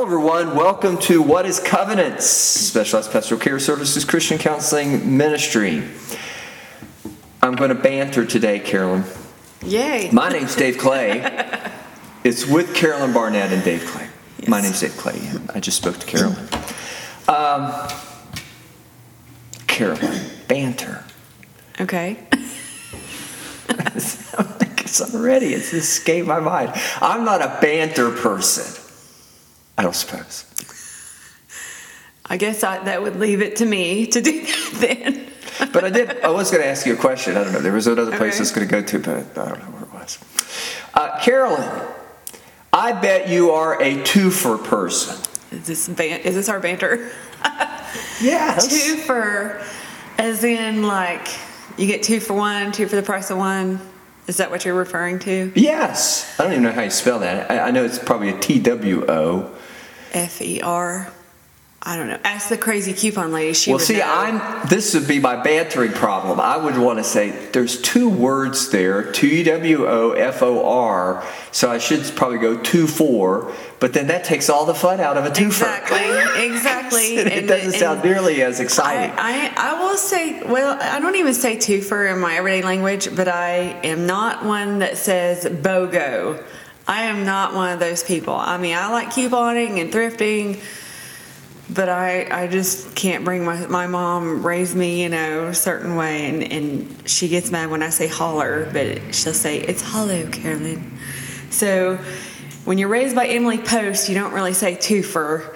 Hello, everyone. Welcome to What is Covenants, Specialized Pastoral Care Services Christian Counseling Ministry. I'm going to banter today, Carolyn. Yay. My name's Dave Clay. it's with Carolyn Barnett and Dave Clay. My name's Dave Clay. I just spoke to Carolyn. Um, Carolyn, banter. Okay. it's already, it's escaped my mind. I'm not a banter person. I don't suppose. I guess I, that would leave it to me to do that then. but I did. I was going to ask you a question. I don't know. There was another place Okay. I was going to go to, but I don't know where it was. Uh, Carolyn, I bet you are a twofer person. Is this ban- is this our banter? Yes. two for, as in like you get two for one, two for the price of one. Is that what you're referring to? Yes. I don't even know how you spell that. I, I know it's probably a T W O. F E R. I don't know. Ask the crazy coupon lady. She Well, see, know. I'm. This would be my bantering problem. I would want to say there's two words there, T W O F O R. So I should probably go two four, but then that takes all the fun out of a twofer. Exactly. Exactly. it And- doesn't sound and- nearly as exciting. I, I, I will say, well, I don't even say twofer in my everyday language, but I am not one that says BOGO. I am not one of those people. I mean, I like couponing and thrifting, but I, I just can't bring my, my mom raised me, you know, a certain way, and, and she gets mad when I say holler, but she'll say, it's hollow, Carolyn. So when you're raised by Emily Post, you don't really say twofer.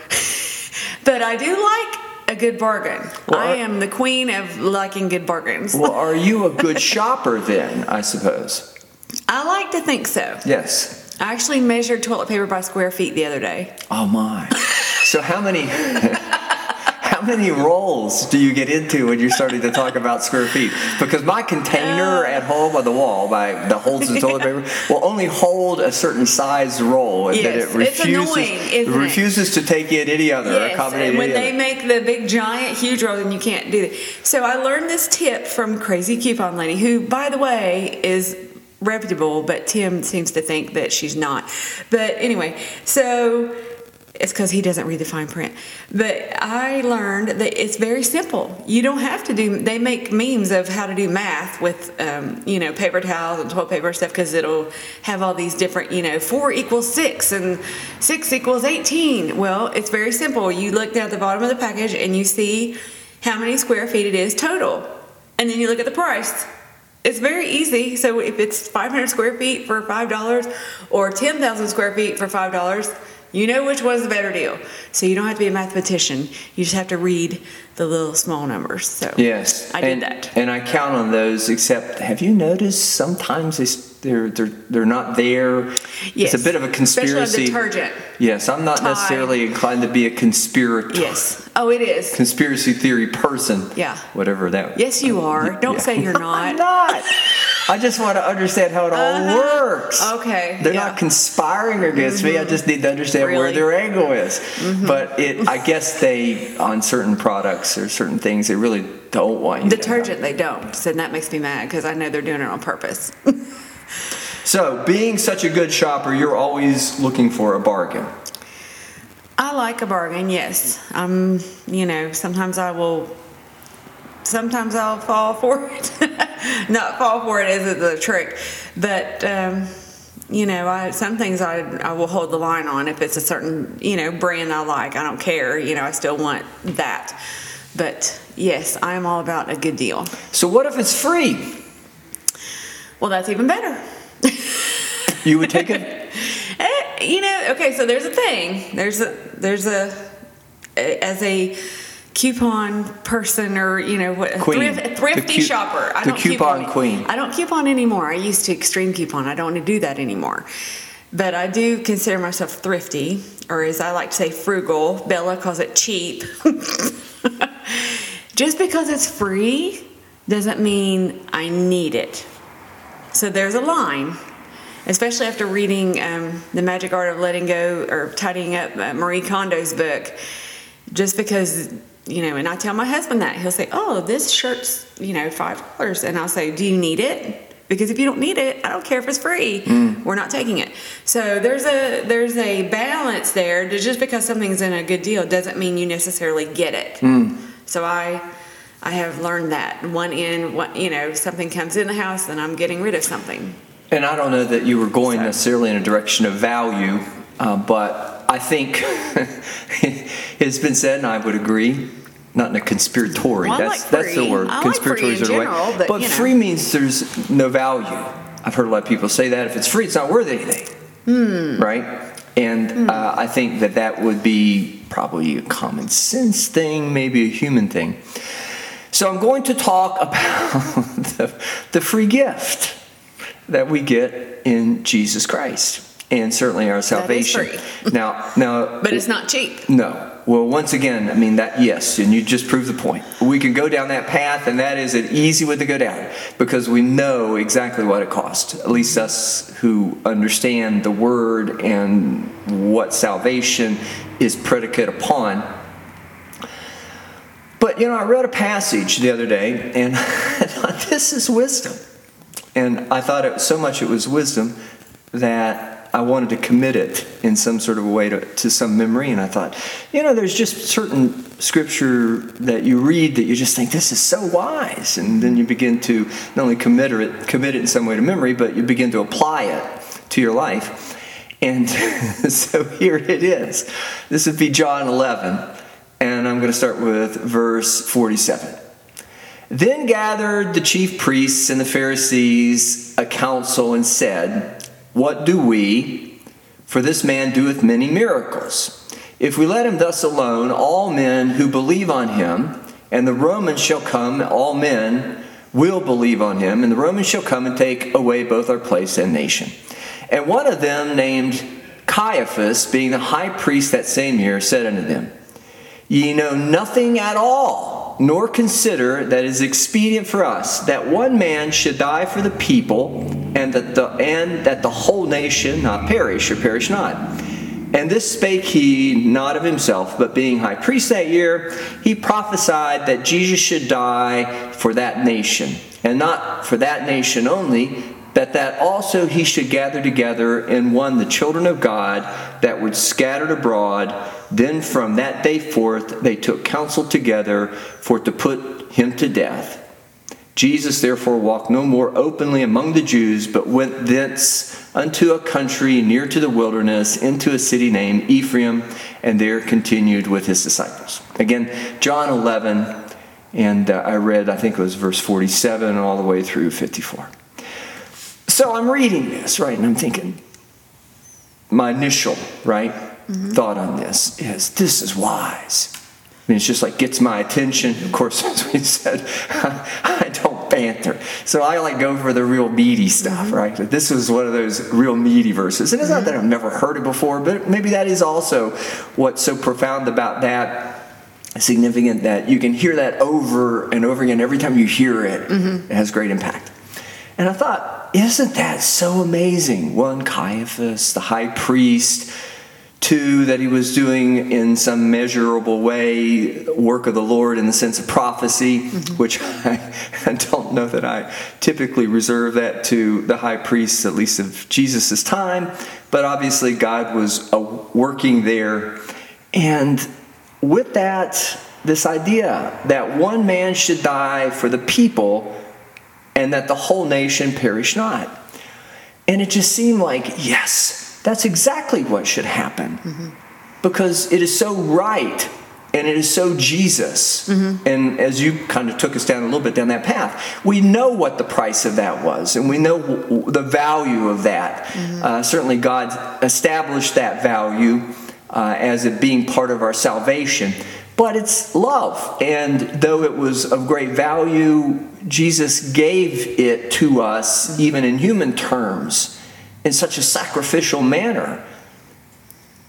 but I do like a good bargain. Well, I I- am the queen of liking good bargains. Well, are you a good shopper then, I suppose? I like to think so. Yes. I actually measured toilet paper by square feet the other day. Oh my. So how many how many rolls do you get into when you're starting to talk about square feet? Because my container uh, at home on the wall, by that holds the toilet paper, will only hold a certain size roll, and then Yes, it it's refuses annoying, isn't it? refuses to take in any other, Yes, and when they other. make the big giant huge roll, then you can't do that. So I learned this tip from Crazy Coupon Lady, who, by the way, is reputable, but Tim seems to think that she's not. But anyway, so it's because he doesn't read the fine print. But I learned that it's very simple. You don't have to do. They make memes of how to do math with, um, you know, paper towels and toilet paper and stuff because it'll have all these different, you know, four equals six and six equals eighteen. Well, it's very simple. You look down at the bottom of the package and you see how many square feet it is total, and then you look at the price. It's very easy. So if it's 500 square feet for $5 or 10,000 square feet for $5, you know which one's the better deal. So you don't have to be a mathematician. You just have to read the little small numbers. So Yes, I did and, that. and I count on those. Except, have you noticed sometimes they, s- they're they're they're not there? Yes. It's a bit of a conspiracy. detergent. Yes, I'm not Tide. necessarily inclined to be a conspirator. Yes. Oh, it is. conspiracy theory person. Yeah. Whatever that. Yes, you are. Don't Yeah. say you're not. I'm not. I just want to understand how it all Uh-huh. works. Okay, They're yeah. Mm-hmm. not conspiring against me. I just need to understand where Really? Mm-hmm. their angle is. But it, I guess they, on certain products or certain things, they really don't want you. Detergent, they don't. So that makes me mad because I know they're doing it on purpose. So, being such a good shopper, you're always looking for a bargain. I like a bargain, yes. Um, you know, sometimes I will. Sometimes I'll fall for it. Not fall for it isn't the trick, but um, you know, I some things I I will hold the line on if it's a certain you know brand I like. I don't care. You know, I still want that. But yes, I am all about a good deal. So, what if it's free? Well, that's even better. You would take it? Eh, you know, okay, so there's a thing. There's a there's a as a coupon person or you know what thrift, a thrifty cu- shopper. I the don't coupon queen. I don't coupon anymore. I used to extreme coupon. I don't want to do that anymore. But I do consider myself thrifty, or as I like to say, frugal. Bella calls it cheap. Just because it's free doesn't mean I need it. So there's a line, especially after reading um, The Magic Art of Letting Go or Tidying Up uh, Marie Kondo's book. Just because, you know, and I tell my husband that, he'll say, Oh, this shirt's, you know, $5. And I'll say, Do you need it? because if you don't need it, I don't care if it's free. Mm. We're not taking it. So there's a there's a balance there. Just because something's in a good deal doesn't mean you necessarily get it. Mm. So I I have learned that one in one you know something comes in the house, then I'm getting rid of something. And I don't know that you were going Sorry. necessarily in a direction of value, uh, but I think it's been said, and I would agree. Not in a conspiratory. Well, that's like that's the word. I like free Conspiratory in sort of way. general, but, you know. free means there's no value. I've heard a lot of people say that if it's free, it's not worth anything. Hmm. Right? And uh, I think that that would be probably a common sense thing, maybe a human thing. So I'm going to talk about the, the free gift that we get in Jesus Christ, and certainly our salvation. free. now, now, But it's not cheap. no. Well, once again, I mean that yes, and you just proved the point. We can go down that path, and that is an easy way to go down because we know exactly what it costs. At least us who understand the word and what salvation is predicate upon. But you know, I read a passage the other day, and I thought this is wisdom, and I thought it so much it was wisdom that I wanted to commit it in some sort of a way to, to some memory. And I thought, you know, there's just certain scripture that you read that you just think this is so wise, and then you begin to not only commit it, commit it in some way to memory, but you begin to apply it to your life. And so here it is. This would be John 11, and I'm going to start with verse 47. Then gathered the chief priests and the Pharisees a council and said, What do we? For this man doeth many miracles. If we let him thus alone, all men who believe on him, and the Romans shall come, all men will believe on him, and the Romans shall come and take away both our place and nation. And one of them, named Caiaphas, being the high priest that same year, said unto them, Ye know nothing at all, nor consider that it is expedient for us that one man should die for the people, and that the and that the whole nation not perish or perish not. And this spake he not of himself, but being high priest that year, he prophesied that Jesus should die for that nation, and not for that nation only, but that also he should gather together in one the children of God that were scattered abroad. Then from that day forth they took counsel together for to put him to death. Jesus therefore walked no more openly among the Jews, but went thence unto a country near to the wilderness, into a city named Ephraim, and there continued with his disciples. Again, John 11, and uh, I read, I think it was verse 47 all the way through 54. So I'm reading this, right, and I'm thinking, my initial, right, mm-hmm. thought on this is this is wise. I mean, it's just like gets my attention. Of course, as we said, I don't banter. So I like go for the real meaty stuff, mm-hmm. right? But this is one of those real meaty verses. And it's not that I've never heard it before, but maybe that is also what's so profound about that significant that you can hear that over and over again. Every time you hear it, mm-hmm. it has great impact. And I thought, isn't that so amazing? One, Caiaphas, the high priest. Two, that he was doing in some measurable way work of the Lord in the sense of prophecy, which I, I don't know that I typically reserve that to the high priests, at least of Jesus' time. But obviously, God was uh, working there. And with that, this idea that one man should die for the people and that the whole nation perish not. And it just seemed like, yes, that's exactly what should happen. Because it is so right and it is so Jesus. And as you kind of took us down a little bit down that path, we know what the price of that was and we know w- the value of that. Uh, certainly, God established that value uh, as it being part of our salvation. But it's love. And though it was of great value, Jesus gave it to us, even in human terms, in such a sacrificial manner.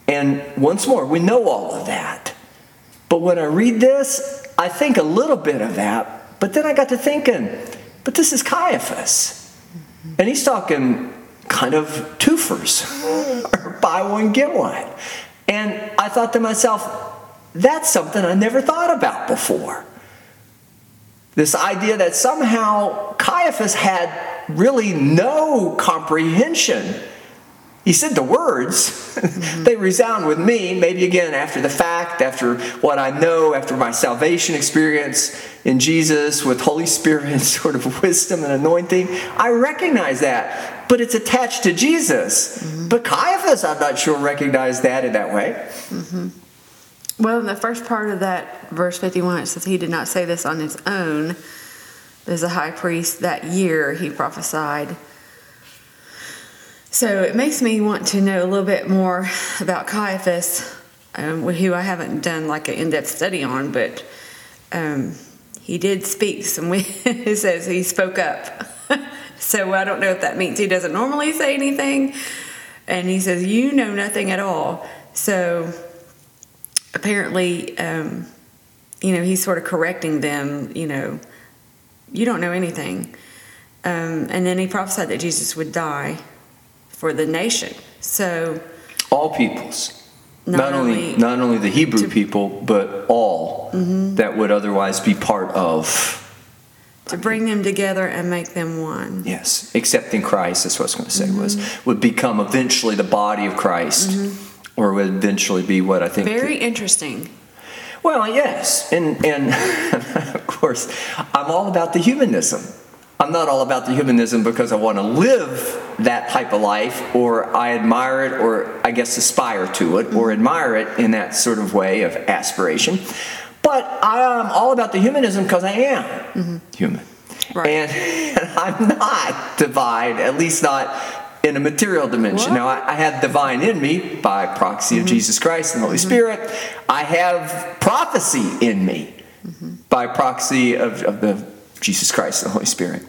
And once more, we know all of that. But when I read this, I think a little bit of that. But then I got to thinking, but this is Caiaphas. And he's talking kind of twofers, or buy one, get one. And I thought to myself, that's something I never thought about before. This idea that somehow Caiaphas had really no comprehension. He said the words, they resound with me, maybe again after the fact, after what I know, after my salvation experience in Jesus with Holy Spirit sort of wisdom and anointing. I recognize that, but it's attached to Jesus. Mm-hmm. But Caiaphas, I'm not sure, recognized that in that way. Mm-hmm. Well, in the first part of that verse 51, it says, He did not say this on his own. As a high priest that year, he prophesied so it makes me want to know a little bit more about Caiaphas, um, who I haven't done like an in-depth study on, but um, he did speak some. it says he spoke up. so I don't know if that means he doesn't normally say anything, and he says you know nothing at all. So apparently, um, you know, he's sort of correcting them. You know, you don't know anything. Um, and then he prophesied that Jesus would die for the nation. So all peoples. Not, not only, only, not only the Hebrew to, people, but all mm-hmm. that would otherwise be part of to bring them together and make them one. Yes, accepting Christ. That's what I was going to say. Mm-hmm. Was would become eventually the body of Christ, mm-hmm. Or would eventually be what I think. Very the, interesting. Well, yes, and and of course, I'm all about the humanism. I'm not all about the humanism because I want to live that type of life or I admire it or I guess aspire to it or admire it in that sort of way of aspiration. But I'm all about the humanism because I am mm-hmm. human. Right. And, and, I'm not divine, at least not in a material dimension. What? Now, I, I, have divine in me by proxy of mm-hmm. Jesus Christ and the Holy mm-hmm. Spirit. I have prophecy in me mm-hmm. by proxy of, of the Jesus Christ and the Holy Spirit.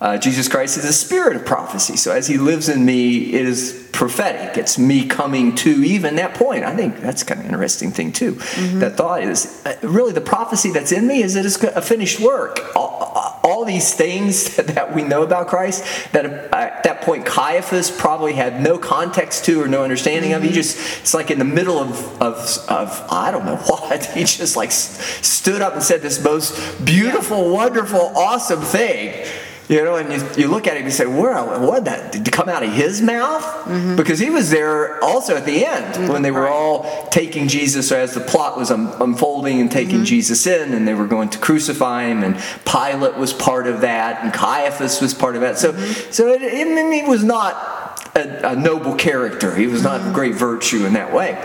Uh, Jesus Christ is a spirit of prophecy. So as he lives in me, it is prophetic. It's me coming to even that point. I think that's kind of an interesting thing, too. Mm-hmm. That thought is uh, really the prophecy that's in me is that it's a finished work. All, all these things that we know about Christ, that at that point Caiaphas probably had no context to or no understanding mm-hmm. of. He mm-hmm. just, it's like in the middle of, of, of, I don't know what, he just like stood up and said this most beautiful, wonderful, awesome thing you know, and you, you look at it and you say, "Well, what that did it come out of his mouth?" Mm-hmm. Because he was there also at the end mm-hmm. when they were right. all taking Jesus as the plot was um, unfolding and taking mm-hmm. Jesus in, and they were going to crucify him, and Pilate was part of that, and Caiaphas was part of that. So, mm-hmm. so it, it, he was not a, a, noble character. He was not mm-hmm. great virtue in that way.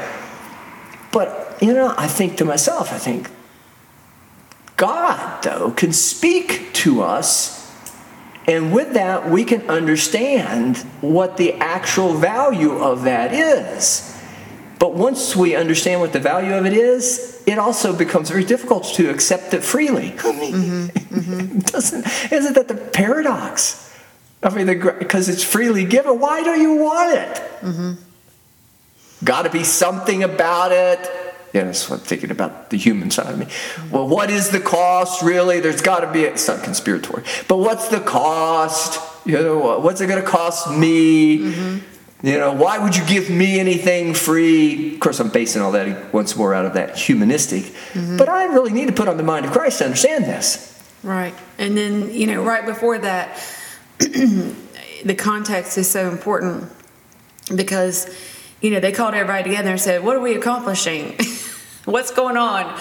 But you know, I think to myself, I think God though can speak to us and with that, we can understand what the actual value of that is. But once we understand what the value of it is, it also becomes very difficult to accept it freely. mm-hmm, mm-hmm. Doesn't isn't that the paradox? I mean, because it's freely given. Why do you want it? Mm-hmm. Got to be something about it yeah, that's what I'm thinking about the human side of me. Well, what is the cost really? There's got to be, it's not conspiratory, but what's the cost? You know, what's it going to cost me? Mm-hmm. You know, why would you give me anything free? Of course, I'm basing all that once more out of that humanistic, mm-hmm. but I really need to put on the mind of Christ to understand this. Right. And then, you know, right before that, the context is so important because you know, they called everybody together and said, What are we accomplishing? What's going on?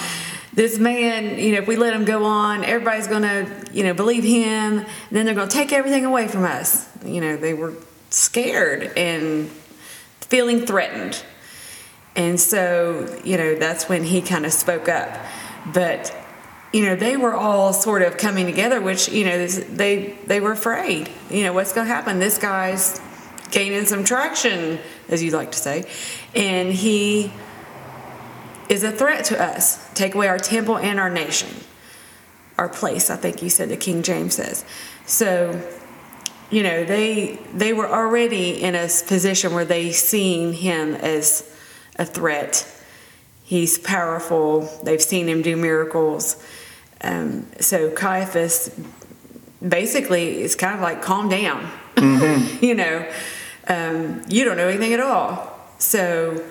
This man, you know, if we let him go on, everybody's going to, you know, believe him. Then they're going to take everything away from us. You know, they were scared and feeling threatened. And so, you know, that's when he kind of spoke up. But, you know, they were all sort of coming together, which, you know, they they were afraid. You know, what's going to happen? This guy's gaining some traction, as you like to say, and he is a threat to us. Take away our temple and our nation, our place. I think you said the King James says. So, you know, they they were already in a position where they seen him as a threat. He's powerful. They've seen him do miracles. Um, so Caiaphas basically is kind of like calm down. Mm-hmm. you know, um, you don't know anything at all. So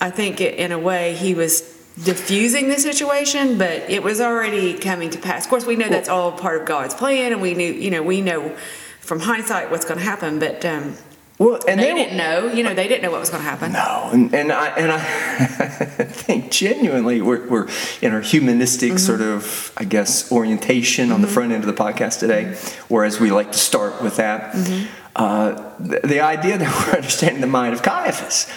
I think it, in a way he was diffusing the situation, but it was already coming to pass. Of course, we know that's all part of God's plan, and we knew, you know, we know from hindsight what's going to happen, but um, Well, and they they, didn't know. You know, they didn't know what was going to happen. No, and, and I and I think genuinely we're, we're in our humanistic Mm-hmm. sort of I guess orientation on the front end of the podcast today, whereas we like to start with that. Mm-hmm. Uh, the, the idea that we're understanding the mind of Caiaphas.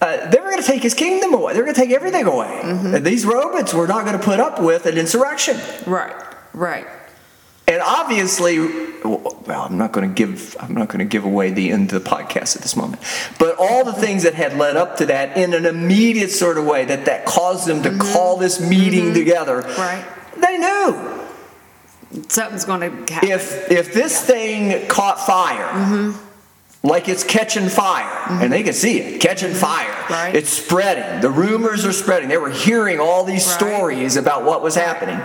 Uh, they were going to take his kingdom away. They were going to take everything away. Mm-hmm. These Romans were not going to put up with an insurrection. Right, right. And obviously, well, I'm not going to give I'm not going to give away the end of the podcast at this moment. But all the things that had led up to that, in an immediate sort of way, that that caused them to call this meeting together. Right. They knew Something's going to happen. if if this thing caught fire. Like it's catching fire, and they can see it catching fire. Right. It's spreading. The rumors are spreading. They were hearing all these Right. stories about what was happening.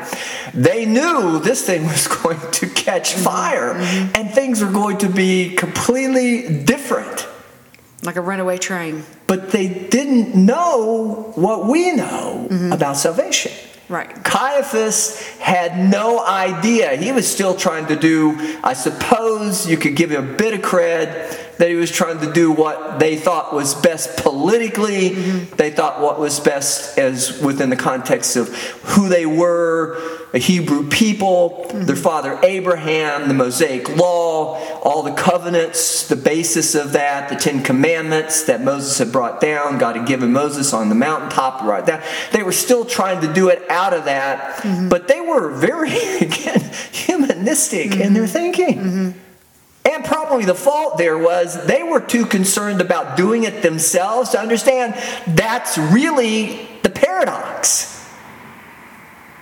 They knew this thing was going to catch Mm-hmm. fire, and things were going to be completely different. like a runaway train. But they didn't know what we know Mm-hmm. about salvation. Right. Caiaphas had no idea. He was still trying to do, I suppose you could give him a bit of cred that he was trying to do what they thought was best politically. Mm-hmm. They thought what was best as within the context of who they were, a Hebrew people, mm-hmm. their father Abraham, the Mosaic law, all the covenants, the basis of that, the Ten Commandments that Moses had brought down, God had given Moses on the mountaintop to write down. They were still trying to do it out of that, mm-hmm. but they were very, again, humanistic in their thinking. And probably the fault there was they were too concerned about doing it themselves to understand that's really the paradox.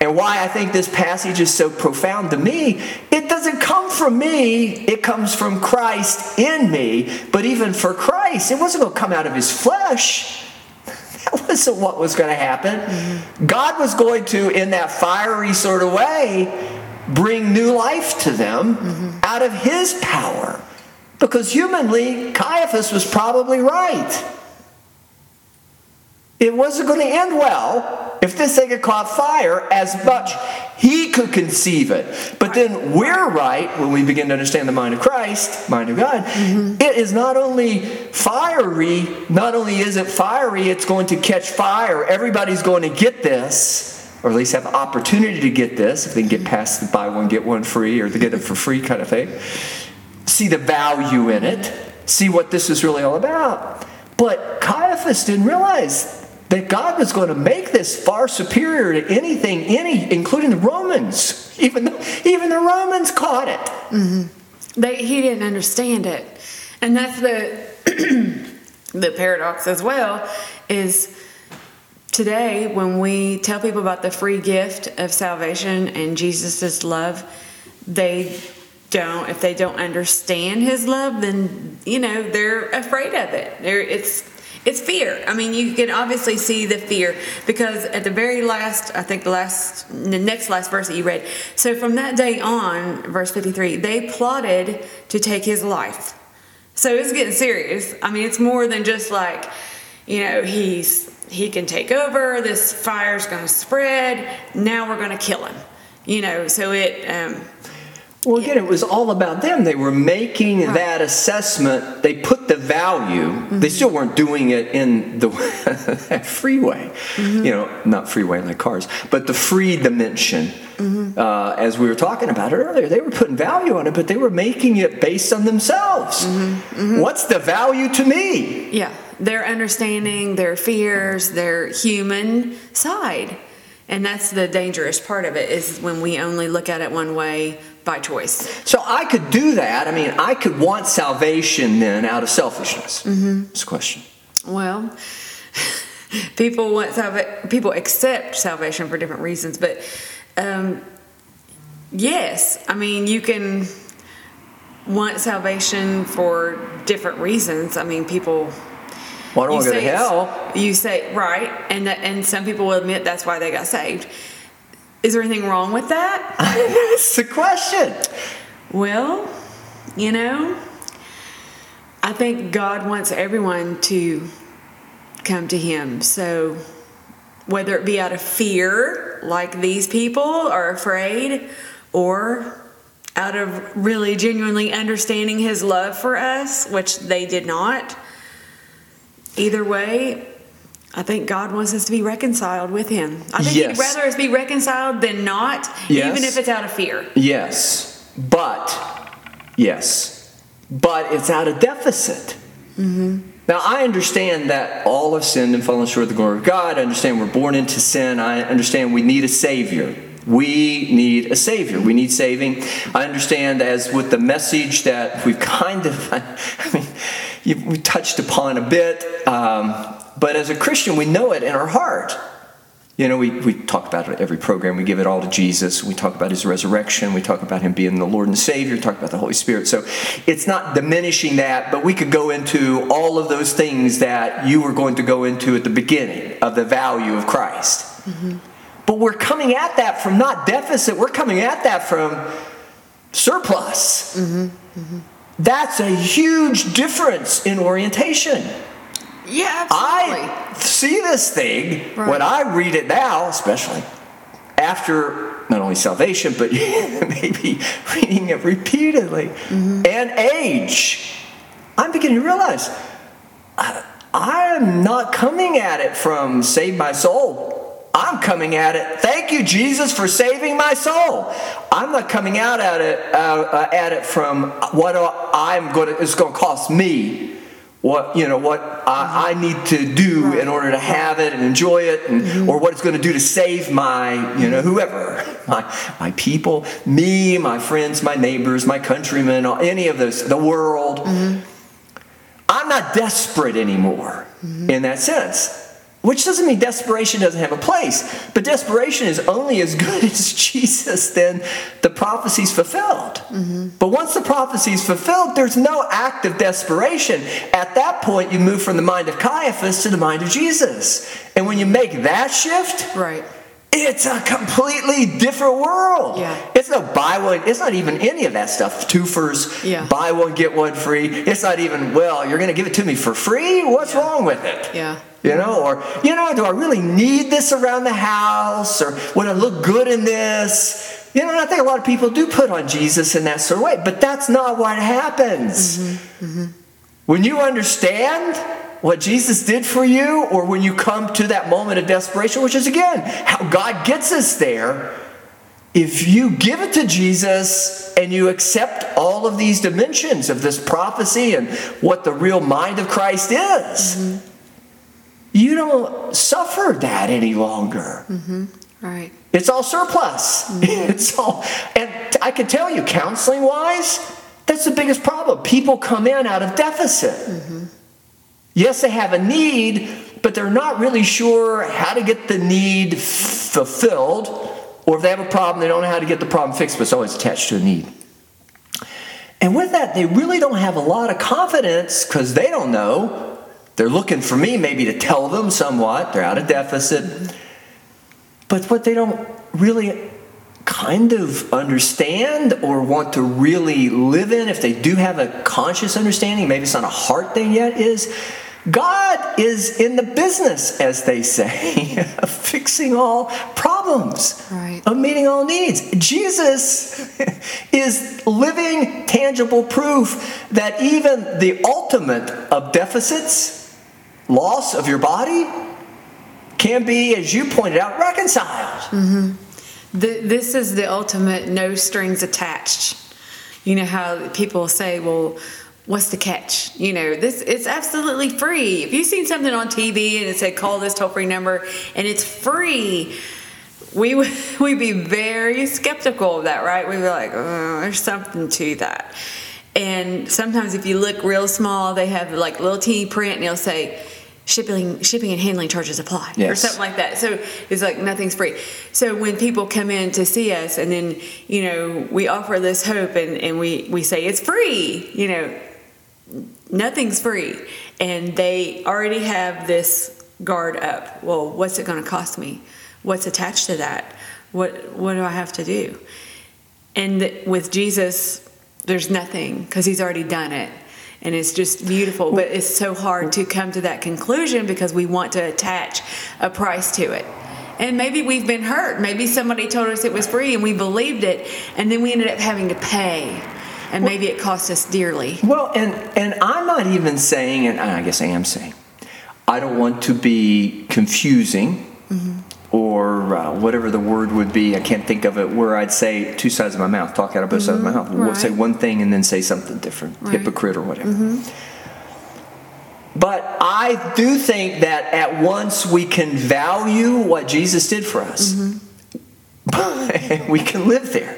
And why I think this passage is so profound to me, it doesn't come from me, it comes from Christ in me. But even for Christ, it wasn't going to come out of his flesh. That wasn't what was going to happen. Mm-hmm. God was going to, in that fiery sort of way, bring new life to them out of his power. Because humanly, Caiaphas was probably right. It wasn't going to end well if this thing had caught fire as much he could conceive it. But then we're right when we begin to understand the mind of Christ, mind of God. Mm-hmm. It is not only fiery, not only is it fiery, it's going to catch fire. Everybody's going to get this. Or at least have opportunity to get this if they can get past the buy one get one free or to get it for free kind of thing. See the value in it. See what this is really all about. But Caiaphas didn't realize that God was going to make this far superior to anything, any, including the Romans. Even the, even the Romans caught it. Mm-hmm. They, he didn't understand it, and that's the the paradox as well. Is today when we tell people about the free gift of salvation and Jesus' love, they don't. If they don't understand His love, then you know they're afraid of it. They're, it's it's fear. I mean, you can obviously see the fear because at the very last, I think the last, the next last verse that you read. So from that day on, verse 53, they plotted to take his life. So it's getting serious. I mean, it's more than just like, you know, he's he can take over. This fire's going to spread. Now we're going to kill him. You know, so it. Um, Well, again, it was all about them. They were making that assessment. They put the value. They mm-hmm. still weren't doing it in the freeway, mm-hmm. you know, not freeway like cars, but the free dimension. Mm-hmm. Uh, as we were talking about it earlier, they were putting value on it, but they were making it based on themselves. What's the value to me? Yeah, their understanding, their fears, their human side. And that's the dangerous part of it is when we only look at it one way by choice. So I could do that. I mean, I could want salvation then out of selfishness. Mm-hmm. That's a question. Well, people want salva- people accept salvation for different reasons, but um, yes, I mean you can want salvation for different reasons. I mean, people Well, I don't want to go to hell. You say right, and that, and some people will admit that's why they got saved. Is there anything wrong with that? That's the question. Well, you know, I think God wants everyone to come to Him. So, whether it be out of fear, like these people are afraid, or out of really genuinely understanding his love for us, which they did not. Either way, I think God wants us to be reconciled with him. I think Yes. he'd rather us be reconciled than not, Yes. even if it's out of fear. Yes, but yes, but it's out of deficit. Mm-hmm. Now I understand that all have sinned and fallen short of the glory of God. I understand we're born into sin. I understand we need a savior. We need a savior. We need saving. I understand, as with the message that we've kind of, I mean, you- we touched upon a bit, um, but as a Christian, we know it in our heart. You know, we, we talk about it every program. We give it all to Jesus. We talk about his resurrection. We talk about him being the Lord and Savior. We talk about the Holy Spirit. So it's not diminishing that, but we could go into all of those things that you were going to go into at the beginning of the value of Christ. Mm-hmm. But we're coming at that from not deficit, we're coming at that from surplus. Mm-hmm. Mm-hmm. That's a huge difference in orientation. Yeah, absolutely. I see this thing Right. when I read it now, especially after not only salvation, but maybe reading it repeatedly mm-hmm. and age. I'm beginning to realize uh, I, I'm not coming at it from save my soul. I'm coming at it. Thank you, Jesus, for saving my soul. I'm not coming out at it uh, uh, at it from what I'm going to. It's going to cost me. What you know, what I, I need to do in order to have it and enjoy it, and, or what it's going to do to save my, you know, whoever, my my people, me, my friends, my neighbors, my countrymen, any of this, the world. I'm not desperate anymore in that sense. Which doesn't mean desperation doesn't have a place, but desperation is only as good as Jesus, then the prophecy's fulfilled. Mm-hmm. But once the prophecy's fulfilled, there's no act of desperation. At that point, you move from the mind of Caiaphas to the mind of Jesus. And when you make that shift, Right. it's a completely different world. Yeah. It's no buy one, it's not even any of that stuff. Twofers, Yeah. buy one, get one free. It's not even, well, you're going to give it to me for free? What's Yeah. wrong with it? Yeah. You know, or, you know, do I really need this around the house? Or would I look good in this? You know, and I think a lot of people do put on Jesus in that sort of way, but that's not what happens. Mm-hmm. When you understand what Jesus did for you, or when you come to that moment of desperation, which is again how God gets us there, if you give it to Jesus and you accept all of these dimensions of this prophecy and what the real mind of Christ is, you don't suffer that any longer. Mm-hmm. Right. It's all surplus. Mm-hmm. It's all, and I can tell you, counseling wise, that's the biggest problem. People come in out of deficit. Mm-hmm. Yes, they have a need, but they're not really sure how to get the need f- fulfilled, or if they have a problem, they don't know how to get the problem fixed, but it's always attached to a need. And with that, they really don't have a lot of confidence because they don't know. They're looking for me maybe to tell them somewhat. They're out of deficit. But what they don't really kind of understand or want to really live in, if they do have a conscious understanding, maybe it's not a heart thing yet, is God is in the business, as they say, of fixing all problems, Right. of meeting all needs. Jesus is living, tangible proof that even the ultimate of deficits, loss of your body, can be, as you pointed out, reconciled. Mm-hmm. The, this is the ultimate no strings attached. You know how people say, well, what's the catch? You know, this it's absolutely free. If you've seen something on TV and it said call this toll free number and it's free, we would be very skeptical of that, right? We'd be like, oh, there's something to that. And sometimes if you look real small, they have like little teeny print and it'll say shipping shipping and handling charges apply or something like that. So it's like nothing's free. So when people come in to see us and then, you know, we offer this hope and, and we, we say it's free, you know, nothing's free. And they already have this guard up. Well, what's it going to cost me? What's attached to that? What, what do I have to do? And th- with Jesus, there's nothing because he's already done it. And it's just beautiful, but it's so hard to come to that conclusion because we want to attach a price to it. And maybe we've been hurt. Maybe somebody told us it was free and we believed it, and then we ended up having to pay. And maybe it cost us dearly. Well, and and I'm not even saying, and I guess I am saying, I don't want to be confusing mm-hmm. Or uh, whatever the word would be. I can't think of it. Where I'd say two sides of my mouth, talk out of both sides of my mm-hmm. mouth. Right. Say one thing and then say something different, Right. hypocrite or whatever. Mm-hmm. But I do think that at once we can value what Jesus did for us. Mm-hmm. we can live there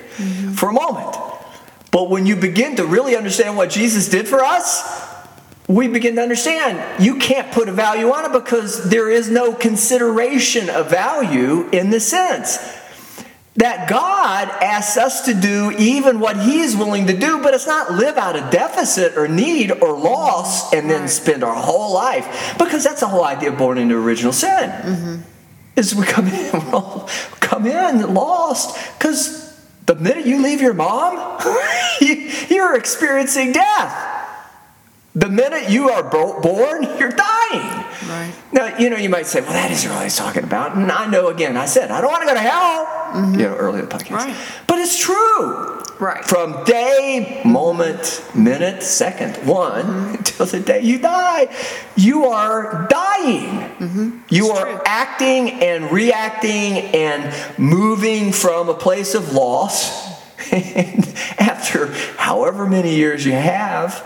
for a moment. But when you begin to really understand what Jesus did for us, we begin to understand you can't put a value on it because there is no consideration of value in the sense that God asks us to do even what He is willing to do, but it's not live out of deficit or need or loss and then spend our whole life because that's the whole idea of born into original sin. Mm-hmm. Is we come in, we're all come in lost because the minute you leave your mom, you, you're experiencing death. The minute you are bo- born, you're dying. Right. Now, you know, you might say, well, that isn't what he's talking about. And I know, again, I said, I don't want to go to hell, you know, earlier in the podcast. Mm-hmm. Right. But it's true. Right. From day, moment, minute, second, one, Mm-hmm. until the day you die, you are dying. You It's are true. acting and reacting and moving from a place of loss. And after however many years you have,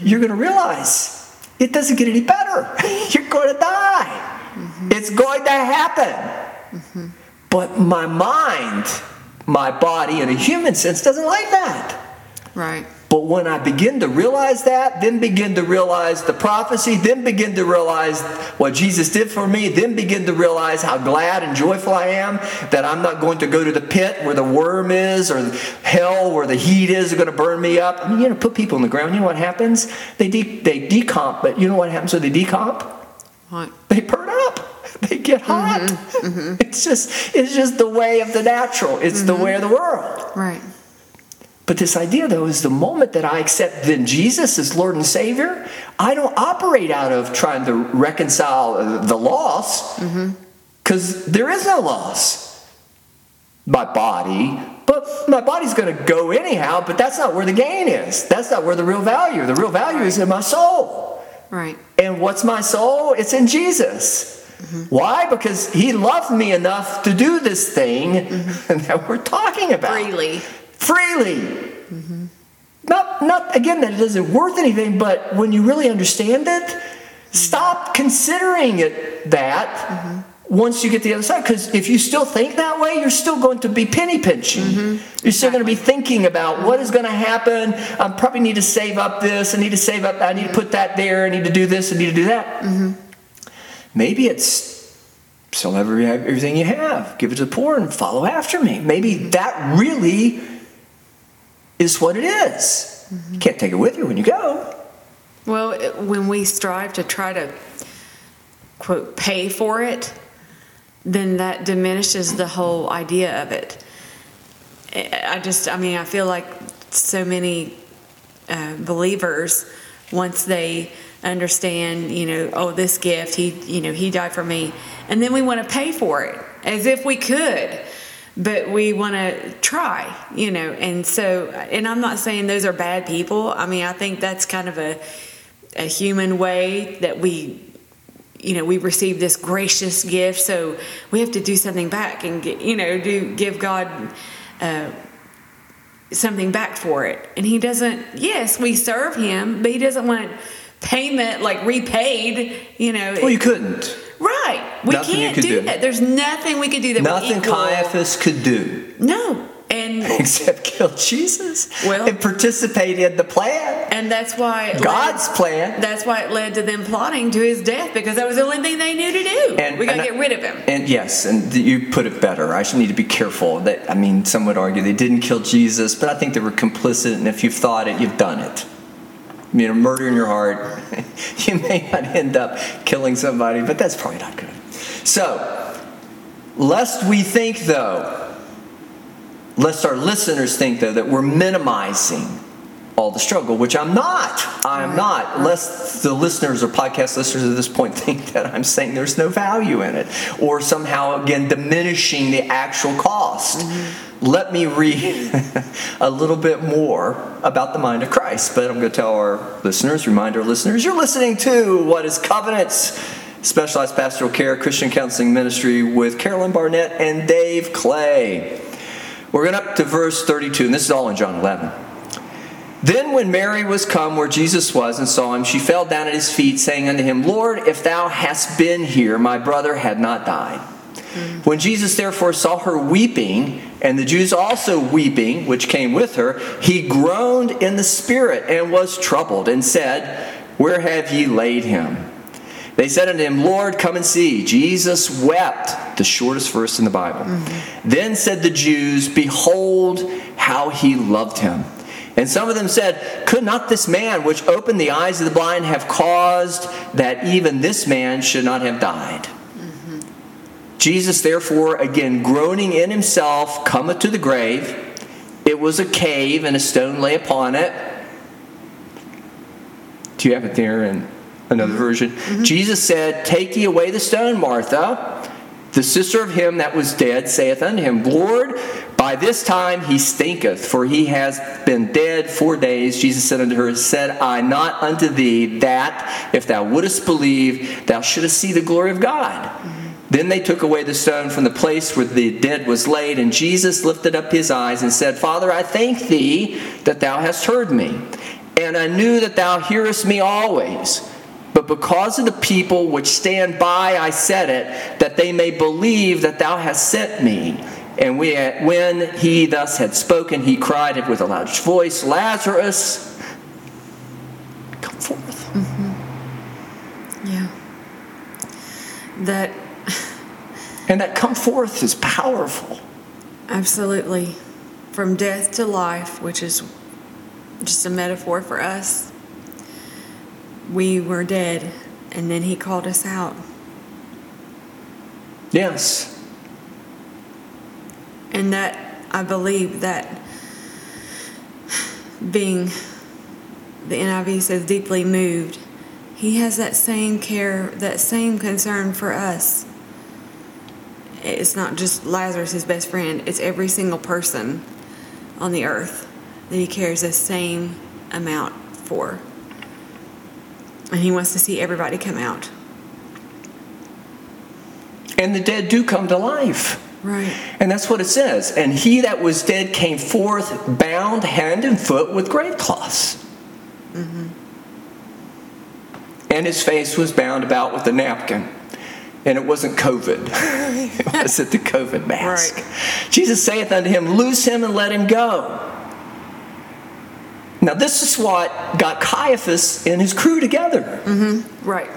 you're going to realize it doesn't get any better. You're going to die. Mm-hmm. It's going to happen. Mm-hmm. But my mind, my body, in a human sense, doesn't like that. Right. But when I begin to realize that, then begin to realize the prophecy, then begin to realize what Jesus did for me, then begin to realize how glad and joyful I am that I'm not going to go to the pit where the worm is or hell where the heat is going to burn me up. I mean, you know, put people in the ground. You know what happens? They de- they decomp, but you know what happens when they decomp? They burn up. They get hot. Mm-hmm, mm-hmm. It's just it's just the way of the natural. It's the mm-hmm. way of the world. Right. But this idea, though, is the moment that I accept then Jesus as Lord and Savior, I don't operate out of trying to reconcile the loss, mm-hmm. because there is no loss. My body, but my body's going to go anyhow, but that's not where the gain is. That's not where the real value. The real value is in my soul. Right. And what's my soul? It's in Jesus. Mm-hmm. Why? Because he loved me enough to do this thing mm-hmm. that we're talking about Freely. Freely. Not, not again that it isn't worth anything, but when you really understand it, stop considering it that once you get to the other side. Because if you still think that way, you're still going to be penny pinching. Mm-hmm. You're still going to be thinking about what is going to happen. I probably need to save up this. I need to save up. I need to put that there. I need to do this. I need to do that. Mm-hmm. Maybe it's sell every, everything you have, give it to the poor, and follow after me. Maybe that really is what it is. You can't take it with you when you go. Well, when we strive to try to, quote, pay for it, then that diminishes the whole idea of it. I I just, I mean, I feel like so many uh, believers, once they understand, you know, oh, this gift, he, you know, he died for me, and then we want to pay for it as if we could, but we want to try, you know, and so, and I'm not saying those are bad people. I mean, I think that's kind of a, a human way that we you know we receive this gracious gift so we have to do something back and get, you know do give god uh, something back for it and he doesn't yes we serve him but he doesn't want payment like repaid you know Well, you couldn't. We Nothing can't do do. that there's nothing we could do that Nothing Caiaphas could do no and except kill Jesus Well- and participate in the plan, and that's why it led- God's plan. that's why it led to them plotting to his death because that was the only thing they knew to do And- we got to get rid of him And yes, and you put it better. I should need to be careful. That I mean, some would argue they didn't kill Jesus, but I think they were complicit. And if you've thought it, you've done it. You know, murder in your heart. you may not end up killing somebody, but that's probably not good. So, lest we think though, lest our listeners think though that we're minimizing all the struggle, which I'm not. I'm not. Lest the listeners or podcast listeners at this point think that I'm saying there's no value in it or somehow, again, diminishing the actual cost. Mm-hmm. Let me read a little bit more about the mind of Christ. But I'm going to tell our listeners, remind our listeners, you're listening to What is Covenants? Specialized Pastoral Care Christian Counseling Ministry with Carolyn Barnett and Dave Clay. We're going up to verse 32, and this is all in John 11. Then, when Mary was come where Jesus was and saw him, she fell down at his feet, saying unto him, Lord, if thou hadst been here, my brother had not died. Mm. When Jesus therefore saw her weeping, and the Jews also weeping, which came with her, he groaned in the spirit and was troubled, and said, Where have ye laid him? They said unto him, Lord, come and see. Jesus wept, the shortest verse in the Bible. Mm-hmm. Then said the Jews, Behold how he loved him. And some of them said, Could not this man which opened the eyes of the blind have caused that even this man should not have died? Mm-hmm. Jesus, therefore, again groaning in himself, cometh to the grave. It was a cave, and a stone lay upon it. Do you have it there in another version? Mm-hmm. Jesus said, Take ye away the stone, Martha. The sister of him that was dead saith unto him, Lord, by this time he stinketh, for he has been dead four days. Jesus said unto her, Said I not unto thee that, if thou wouldest believe, thou shouldest see the glory of God? Mm-hmm. Then they took away the stone from the place where the dead was laid, and Jesus lifted up his eyes and said, Father, I thank thee that thou hast heard me. And I knew that thou hearest me always. But because of the people which stand by, I said it, that they may believe that thou hast sent me. And we, when he thus had spoken, he cried with a loud voice, Lazarus, come forth. Mm-hmm. Yeah. That. and that come forth is powerful. Absolutely. From death to life, which is just a metaphor for us. We were dead, and then he called us out. Yes. And that I believe that being, the NIV says, deeply moved, he has that same care, that same concern for us. It's not just Lazarus, his best friend, it's every single person on the earth that he cares the same amount for. And he wants to see everybody come out. And the dead do come to life. Right. And that's what it says. And he that was dead came forth bound hand and foot with grave cloths. Mm-hmm. And his face was bound about with a napkin. And it wasn't COVID. it wasn't the COVID mask. Right. Jesus saith unto him, Loose him and let him go. Now, this is what got Caiaphas and his crew together. Mm-hmm. Right.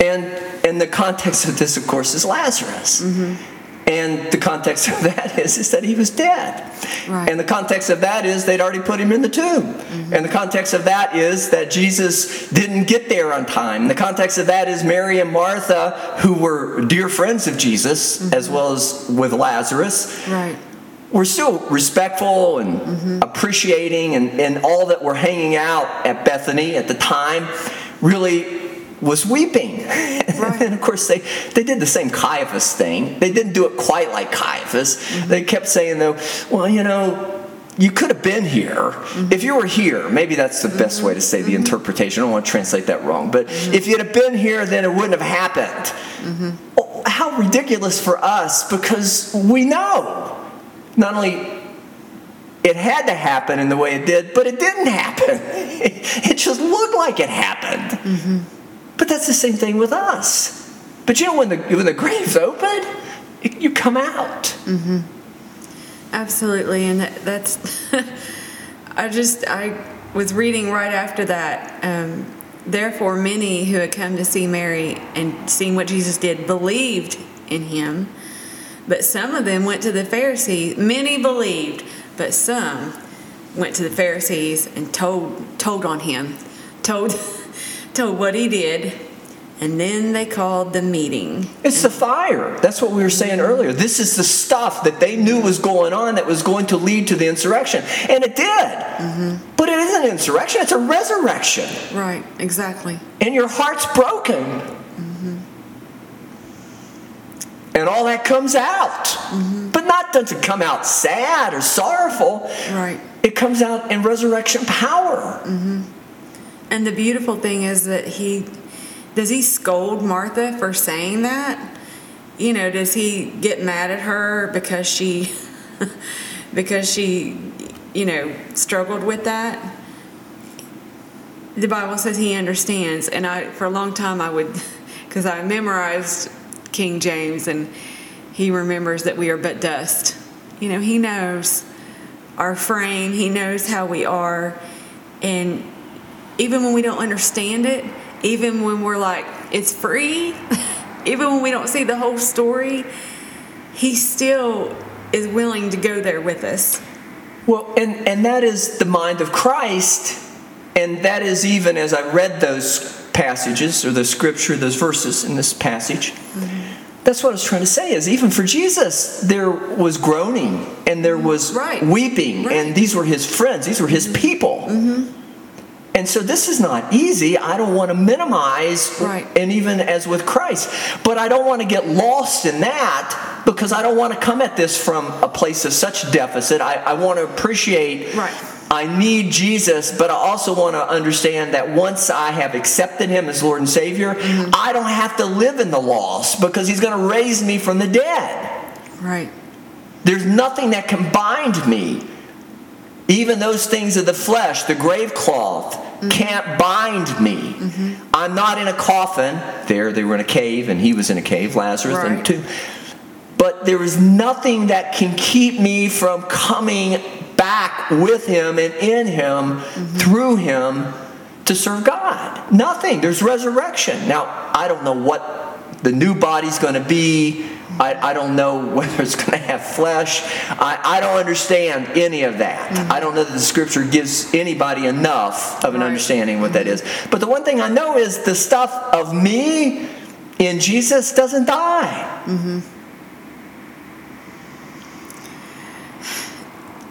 And, and the context of this, of course, is Lazarus. Mm-hmm. And the context of that is, is that he was dead. Right. And the context of that is they'd already put him in the tomb. Mm-hmm. And the context of that is that Jesus didn't get there on time. The context of that is Mary and Martha, who were dear friends of Jesus, mm-hmm. as well as with Lazarus. Right. We're still respectful and mm-hmm. appreciating, and, and all that were hanging out at Bethany at the time really was weeping. Right. and of course, they, they did the same Caiaphas thing. They didn't do it quite like Caiaphas. Mm-hmm. They kept saying, though, well, you know, you could have been here. Mm-hmm. If you were here, maybe that's the best way to say the mm-hmm. interpretation. I don't want to translate that wrong. But mm-hmm. if you'd have been here, then it wouldn't have happened. Mm-hmm. Oh, how ridiculous for us because we know not only it had to happen in the way it did, but it didn't happen. It just looked like it happened. Mm-hmm. But that's the same thing with us. But you know, when the when the grave's open, it, you come out. Mm-hmm. Absolutely, and that, that's. I just I was reading right after that. Um, Therefore, many who had come to see Mary and seen what Jesus did believed in him. But some of them went to the Pharisees. Many believed, but some went to the Pharisees and told told on him, told told what he did, And then they called the meeting. It's the fire. That's what we were saying earlier. This is the stuff that they knew was going on that was going to lead to the insurrection. And it did. Mm-hmm. But it isn't an insurrection, it's a resurrection. Right, exactly. And your heart's broken. Mm-hmm. And all that comes out. Mm-hmm. But not doesn't come out sad or sorrowful. Right. It comes out in resurrection power. Mm-hmm. And the beautiful thing is that he does he scold Martha for saying that? You know, does he get mad at her because she because she you know struggled with that? The Bible says he understands, and I for a long time I would because I memorized King James and he remembers that we are but dust. You know, he knows our frame, he knows how we are, and even when we don't understand it, even when we're like, it's free, even when we don't see the whole story, he still is willing to go there with us. Well, and, and that is the mind of Christ. And that is even as I read those passages or the scripture, those verses in this passage. Mm-hmm. That's what I was trying to say is even for Jesus, there was groaning and there was right. weeping, right. and these were his friends, these were his people. Mm-hmm. And so this is not easy. I don't want to minimize, right. and even as with Christ, but I don't want to get lost in that because I don't want to come at this from a place of such deficit. I, I want to appreciate. Right. I need Jesus, but I also want to understand that once I have accepted Him as Lord and Savior, mm-hmm. I don't have to live in the loss because He's going to raise me from the dead. Right. There's nothing that can bind me. Even those things of the flesh, the grave cloth, mm-hmm. can't bind me. Mm-hmm. I'm not in a coffin. There, they were in a cave, and he was in a cave, Lazarus, right. and too. But there is nothing that can keep me from coming back with him and in him, mm-hmm. through him, to serve God. Nothing. There's resurrection. Now, I don't know what the new body's going to be I, I don't know whether it's going to have flesh. I, I don't understand any of that. Mm-hmm. I don't know that the scripture gives anybody enough of an right. understanding what that is. But the one thing I know is the stuff of me in Jesus doesn't die. Mm-hmm.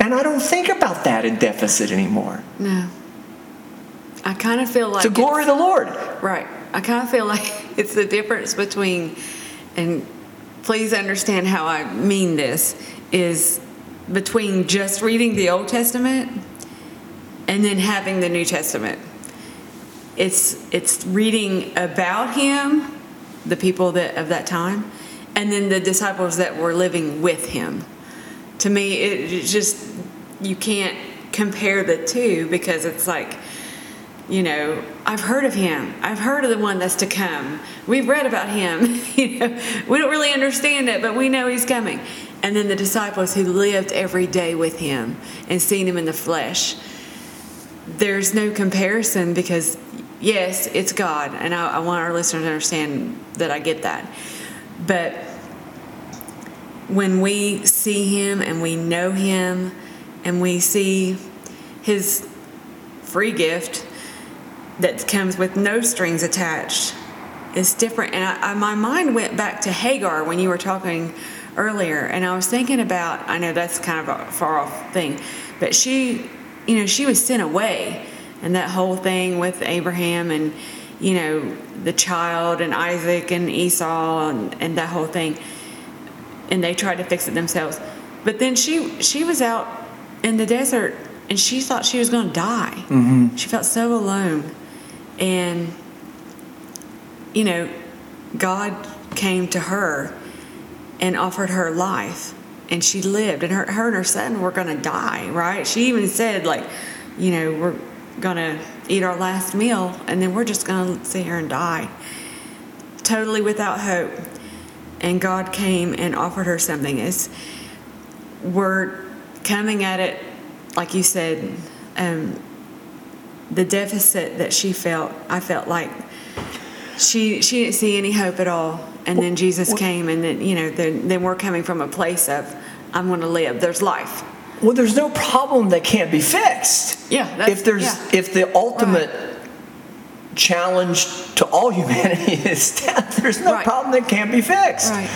And I don't think about that in deficit anymore. No. I kind of feel like it's the glory of the Lord. Right. I kind of feel like it's the difference between, and please understand how I mean this, is between just reading the Old Testament and then having the New Testament. It's it's reading about him, the people that of that time, and then the disciples that were living with him. To me, it, just you can't compare the two because it's like you know, I've heard of him. I've heard of the one that's to come. We've read about him. you know, we don't really understand it, but we know he's coming. And then the disciples who lived every day with him and seen him in the flesh. There's no comparison because, yes, it's God, and I, I want our listeners to understand that I get that. But when we see him and we know him and we see his free gift that comes with no strings attached is different. And I, I, my mind went back to Hagar when you were talking earlier, and I was thinking about. I know that's kind of a far off thing, but she, you know, she was sent away, and that whole thing with Abraham and you know the child and Isaac and Esau and, and that whole thing, and they tried to fix it themselves. But then she she was out in the desert and she thought she was going to die. Mm-hmm. She felt so alone. And, you know, God came to her and offered her life. And she lived. And her, her and her son were going to die, right? She even said, like, you know, we're going to eat our last meal and then we're just going to sit here and die. Totally without hope. And God came and offered her something. It's, we're coming at it, like you said, um, the deficit that she felt, I felt like she she didn't see any hope at all. And then Jesus came, and then you know, then, then we're coming from a place of I'm going to live. There's life. Well, there's no problem that can't be fixed. Yeah. if there's yeah. if the ultimate right. challenge to all humanity is death. There's no Right. problem that can't be fixed. Right.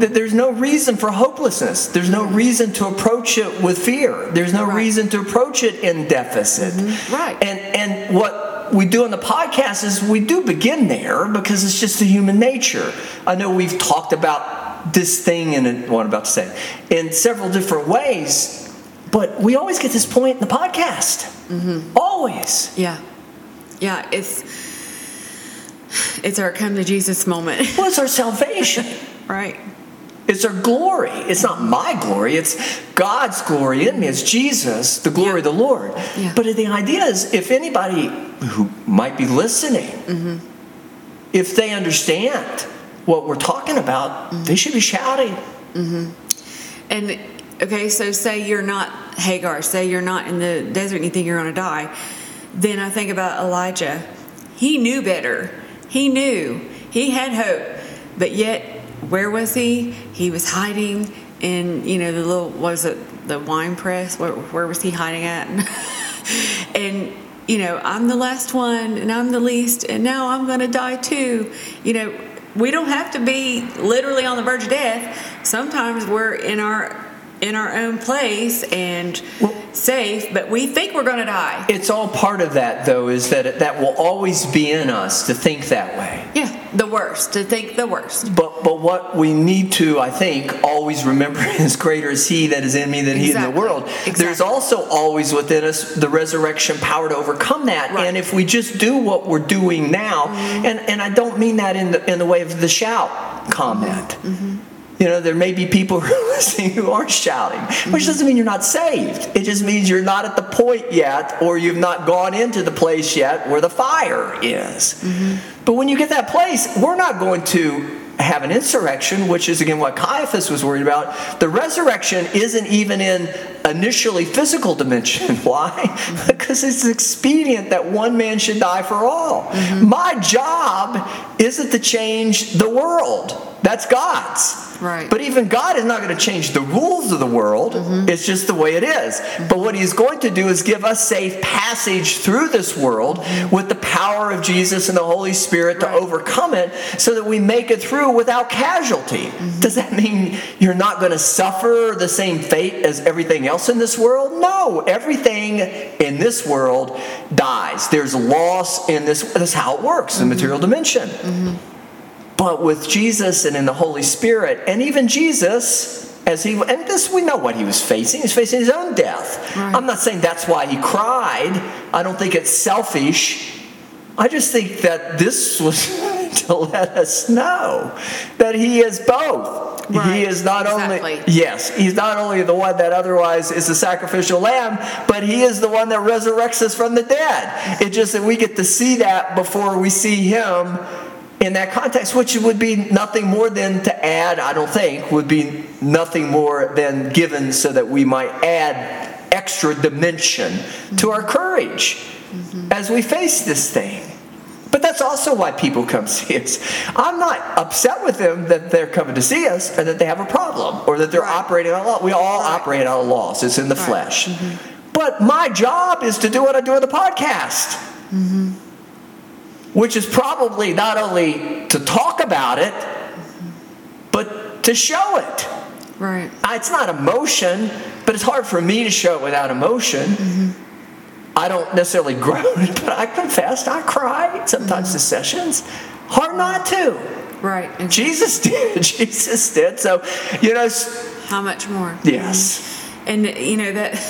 That there's no reason for hopelessness. There's no reason to approach it with fear. There's no Right. reason to approach it in deficit. Mm-hmm. Right. And and what we do on the podcast is we do begin there because it's just the human nature. I know we've talked about this thing in what I'm about to say in several different ways, but we always get this point in the podcast. Mm-hmm. Always. Yeah. Yeah. It's it's our come to Jesus moment. Well, it's our salvation. right. It's our glory. It's not my glory. It's God's glory in me. It's Jesus, the glory of the Lord. Yeah. But the idea is if anybody who might be listening, Mm-hmm. if they understand what we're talking about, Mm-hmm. they should be shouting. And okay, so say you're not Hagar, say you're not in the desert and you think you're going to die. Then I think about Elijah. He knew better. He knew. He had hope. But yet, where was he? He was hiding in, you know, the little, was it, the wine press? Where, where was he hiding at? and, you know, I'm the last one and I'm the least, and now I'm going to die too. You know, we don't have to be literally on the verge of death. Sometimes we're in our in our own place and safe, but we think we're going to die. It's all part of that, though, is that it, that will always be in us to think that way. Yeah, the worst. To think the worst. But but what we need to, I think, always remember is greater is He that is in me than He in the Exactly. world. There's also always within us the resurrection power to overcome that. Right. And if we just do what we're doing now, and and I don't mean that in the in the way of the shout comment. Mm-hmm. You know, there may be people who are listening who aren't shouting, which mm-hmm. doesn't mean you're not saved. It just means you're not at the point yet, or you've not gone into the place yet where the fire is. Mm-hmm. But when you get that place, we're not going to have an insurrection, which is again what Caiaphas was worried about. The resurrection isn't even in initially physical dimension. Why? Because it's expedient that one man should die for all. Mm-hmm. My job isn't to change the world. That's God's. Right. But even God is not going to change the rules of the world. Mm-hmm. It's just the way it is. Mm-hmm. But what He's going to do is give us safe passage through this world with the power of Jesus and the Holy Spirit to overcome it so that we make it through without casualty. Does that mean you're not going to suffer the same fate as everything else in this world? No. Everything in this world dies. There's loss in this. That's how it works, in the material dimension. Mm-hmm. But with Jesus and in the Holy Spirit, and even Jesus, as he and this we know what he was facing. He's facing his own death. Right. I'm not saying that's why he cried. I don't think it's selfish. I just think that this was to let us know that he is both. Right. He is not Exactly. only yes, he's not only the one that otherwise is the sacrificial lamb, but he is the one that resurrects us from the dead. It's just that we get to see that before we see him in that context, which would be nothing more than to add, I don't think, would be nothing more than given so that we might add extra dimension to our courage mm-hmm. as we face this thing. But that's also why people come see us. I'm not upset with them that they're coming to see us and that they have a problem or that they're Right. operating on a law. We all Right. operate on a loss, it's in the Right. flesh. Mm-hmm. But my job is to do what I do on the podcast mm-hmm. which is probably not only to talk about it, but to show it. Right. It's not emotion, but it's hard for me to show it without emotion. Mm-hmm. I don't necessarily groan, but I confess I cry sometimes to sessions. Hard not to. Right. And Jesus did. Jesus did. So, you know, how much more? yes. And you know that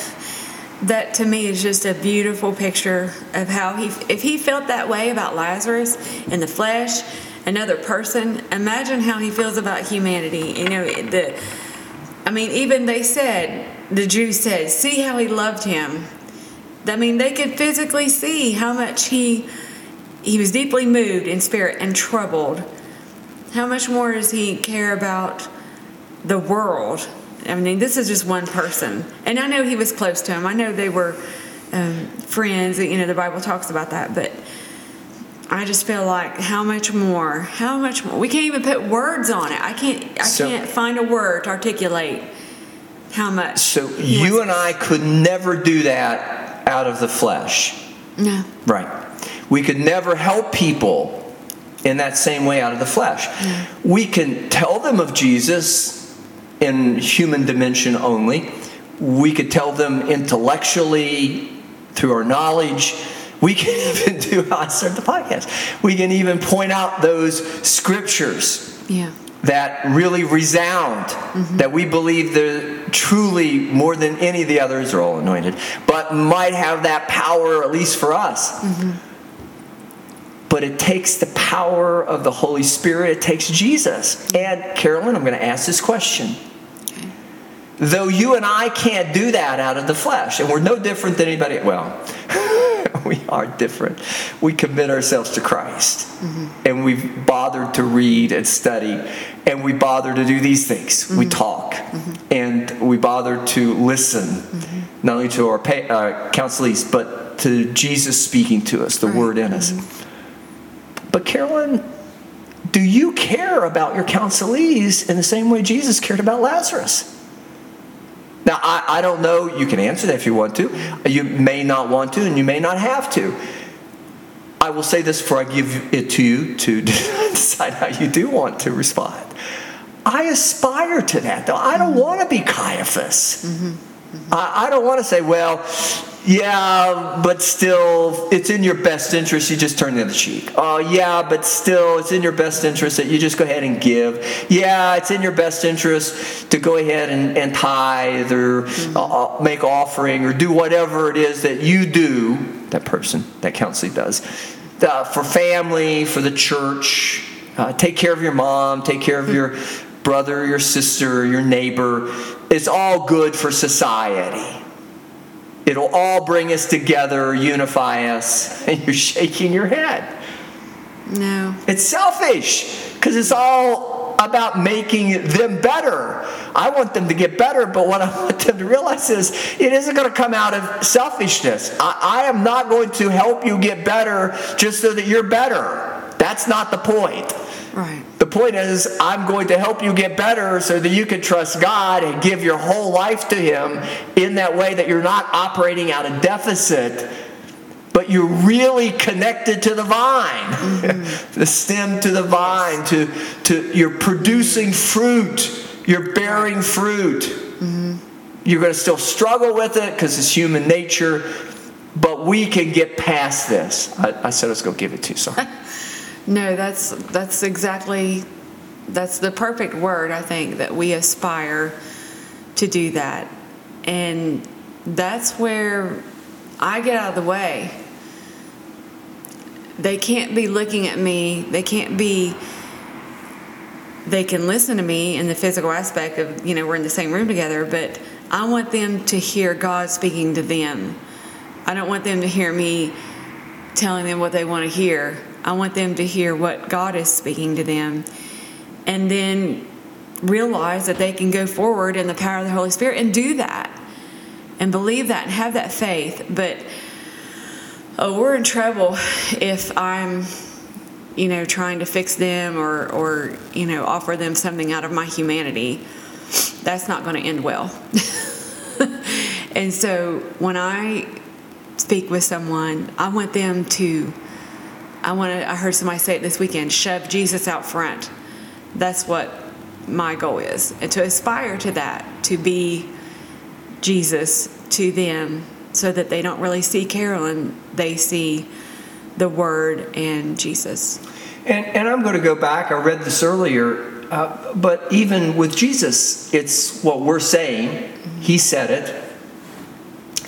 that to me is just a beautiful picture of how he if he felt that way about Lazarus in the flesh, another person, imagine how he feels about humanity. You know, the I mean, even they said, the Jews said, see how he loved him. I mean, they could physically see how much he he was deeply moved in spirit and troubled. How much more does he care about the world? I mean, this is just one person, and I know he was close to him. I know they were um, friends. You know, the Bible talks about that, but I just feel like how much more? How much more? We can't even put words on it. I can't. I So- can't find a word to articulate how much. So you and I could never do that out of the flesh. no. Right. We could never help people in that same way out of the flesh. We can tell them of Jesus in human dimension only. We could tell them intellectually through our knowledge. We can even do how I started the podcast. We can even point out those scriptures Yeah. That really resound, mm-hmm. that we believe they're truly more than any of the others are all anointed, but might have that power, at least for us. Mm-hmm. But it takes the power of the Holy Spirit, it takes Jesus. And Carolyn, I'm going to ask this question. Though you and I can't do that out of the flesh, and we're no different than anybody, well, we are different. We commit ourselves to Christ, mm-hmm. and we've bothered to read and study, and we bother to do these things. We mm-hmm. talk, mm-hmm. and we bother to listen, not only to our pa- uh, counselees, but to Jesus speaking to us, the Right. Word in us. But Carolyn, do you care about your counselees in the same way Jesus cared about Lazarus? Now, I, I don't know. You can answer that if you want to. You may not want to, and you may not have to. I will say this before I give it to you to decide how you do want to respond. I aspire to that, though. I don't want to be Caiaphas. Mm-hmm. Mm-hmm. I, I don't want to say, well, yeah, but still, it's in your best interest. You just turn the other cheek. Oh, yeah, but still, it's in your best interest that you just go ahead and give. Yeah, it's in your best interest to go ahead and, and tithe or uh, make offering or do whatever it is that you do, that person, that counseling does, uh, for family, for the church. Uh, take care of your mom, take care of your brother, your sister, your neighbor. It's all good for society. It'll all bring us together, unify us. And you're shaking your head. No. It's selfish because it's all about making them better. I want them to get better, but what I want them to realize is it isn't going to come out of selfishness. I, I am not going to help you get better just so that you're better. That's not the point. Right. The point is, I'm going to help you get better so that you can trust God and give your whole life to Him in that way that you're not operating out of deficit, but you're really connected to the vine, mm-hmm. the stem to the vine, to, to you're producing fruit, you're bearing fruit. Mm-hmm. You're going to still struggle with it because it's human nature, but we can get past this. I, I said I was going to give it to you, sorry. No, that's that's exactly that's the perfect word I think that we aspire to do that. And that's where I get out of the way. They can't be looking at me. They can't be they can listen to me in the physical aspect of, you know, we're in the same room together, but I want them to hear God speaking to them. I don't want them to hear me telling them what they want to hear. I want them to hear what God is speaking to them and then realize that they can go forward in the power of the Holy Spirit and do that and believe that and have that faith. But oh, we're in trouble if I'm, you know, trying to fix them or, or you know, offer them something out of my humanity. That's not going to end well. and so when I speak with someone, I want them to. I want to. I heard somebody say it this weekend. Shove Jesus out front. That's what my goal is, and to aspire to that, to be Jesus to them, so that they don't really see Carolyn. They see the Word and Jesus. And, and I'm going to go back. I read this earlier, uh, but even with Jesus, it's what we're saying. He said it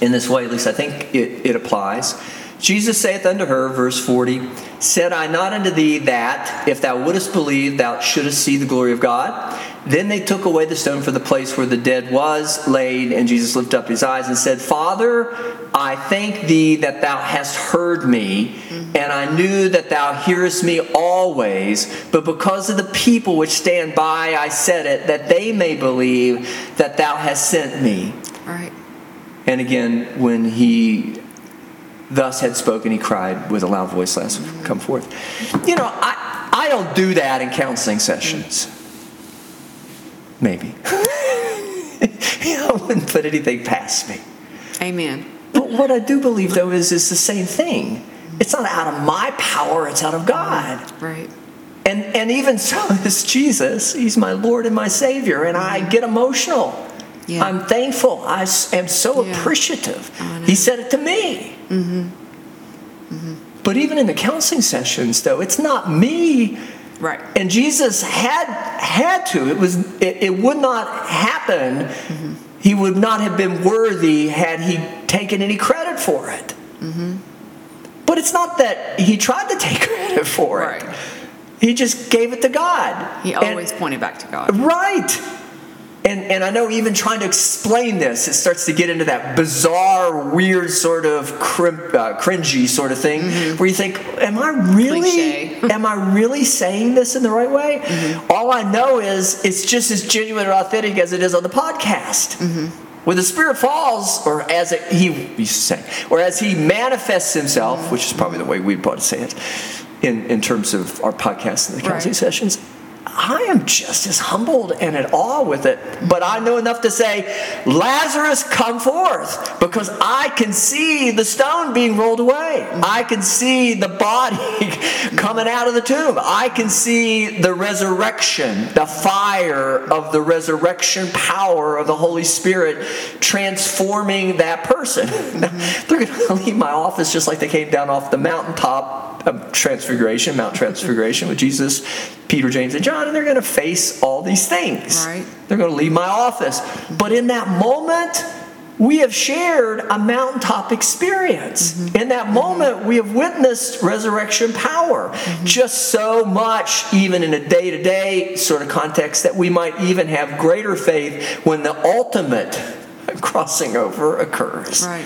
in this way, at least I think it, it applies. Jesus saith unto her, verse 40, Said I not unto thee that, if thou wouldest believe, thou shouldest see the glory of God? Then they took away the stone from the place where the dead was laid, and Jesus lifted up his eyes and said, Father, I thank thee that thou hast heard me, mm-hmm. and I knew that thou hearest me always, but because of the people which stand by, I said it, that they may believe that thou hast sent me. All right. And again, when he thus had spoken, he cried with a loud voice, Lazarus, come forth. You know, I, I don't do that in counseling sessions. Maybe. I wouldn't put anything past me. Amen. But what I do believe, though, is it's the same thing. It's not out of my power, it's out of God. Right. And, and even so is Jesus. He's my Lord and my Savior, and I get emotional. Yeah. I'm thankful. I am so Yeah. appreciative. He said it to me. Mm-hmm. Mm-hmm. But even in the counseling sessions, though, it's not me. Right. And Jesus had had to. It was. It, it would not happen. Mm-hmm. He would not have been worthy had he taken any credit for it. But it's not that he tried to take credit for it. He just gave it to God. He And- always pointed back to God. Right. And, and I know even trying to explain this, it starts to get into that bizarre, weird sort of crim, uh, cringy sort of thing, mm-hmm. where you think, "Am I really? Am I really saying this in the right way?" Mm-hmm. All I know is it's just as genuine and authentic as it is on the podcast. Mm-hmm. When the Spirit falls, or as it, he used to say, or as he manifests himself, which is probably the way we'd probably say it, in, in terms of our podcast and the counseling Right. sessions, I am just as humbled and at awe with it. But I know enough to say, Lazarus, come forth, because I can see the stone being rolled away. I can see the body coming out of the tomb. I can see the resurrection, the fire of the resurrection power of the Holy Spirit transforming that person. They're going to leave my office just like they came down off the mountaintop Transfiguration, Mount Transfiguration with Jesus, Peter, James, and John, and they're going to face all these things. Right. They're going to leave my office. But in that moment, we have shared a mountaintop experience. Mm-hmm. In that moment, we have witnessed resurrection power. Mm-hmm. Just so much, even in a day to day sort of context, that we might even have greater faith when the ultimate crossing over occurs Right.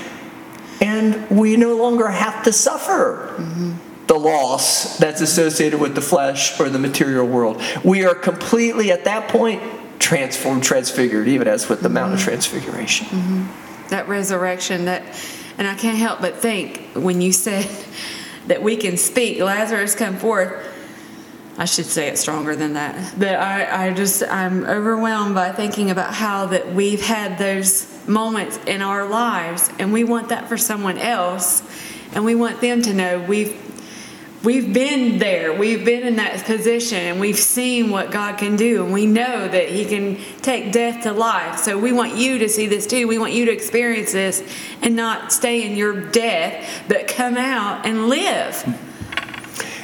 and we no longer have to suffer mm-hmm. The loss that's associated with the flesh or the material world. We are completely at that point transformed, transfigured, even as with the Mount of mm-hmm. Transfiguration. Mm-hmm. That resurrection, that, and I can't help but think when you said that we can speak, Lazarus come forth. I should say it stronger than that. But I, I just, I'm overwhelmed by thinking about how that we've had those moments in our lives and we want that for someone else and we want them to know we've we've been there. We've been in that position and we've seen what god can do. And we know that he can take death to life. So we want you to see this too. We want you to experience this and not stay in your death but come out and live.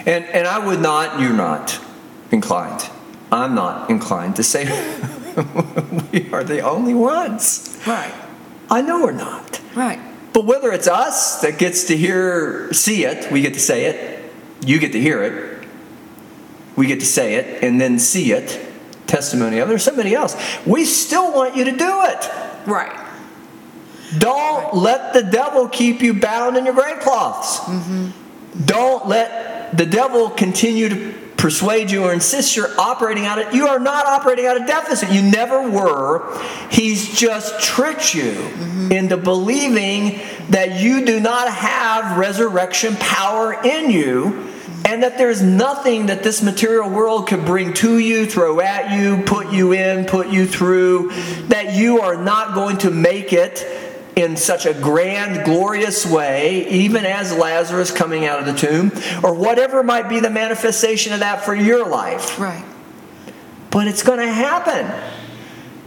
And, and I would not, you're not inclined. I'm not inclined to say we are the only ones. right. I know we're not. right. But whether it's us that gets to hear, see it, we get to say it, you get to hear it, we get to say it, and then see it, testimony of there's somebody else, we still want you to do it. right. Don't let the devil keep you bound in your grave cloths. Mm-hmm. Don't let the devil continue to persuade you or insist you're operating out of you are not operating out of deficit. You never were. He's just tricked you mm-hmm. into believing that you do not have resurrection power in you and that there's nothing that this material world could bring to you throw at you put you in put you through that you are not going to make it in such a grand, glorious way, even as Lazarus coming out of the tomb, or whatever might be the manifestation of that for your life. right But it's going to happen.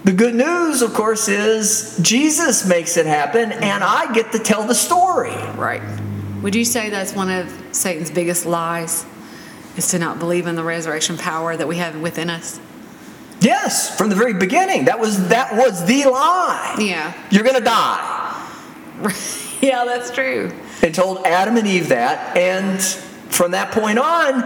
The good news, of course, is Jesus makes it happen, and I get to tell the story. right would you say that's one of satan's biggest lies is to not believe in the resurrection power that we have within us Yes, from the very beginning, that was that was the lie. yeah You're going to die. yeah that's true and told Adam and Eve that. And from that point on,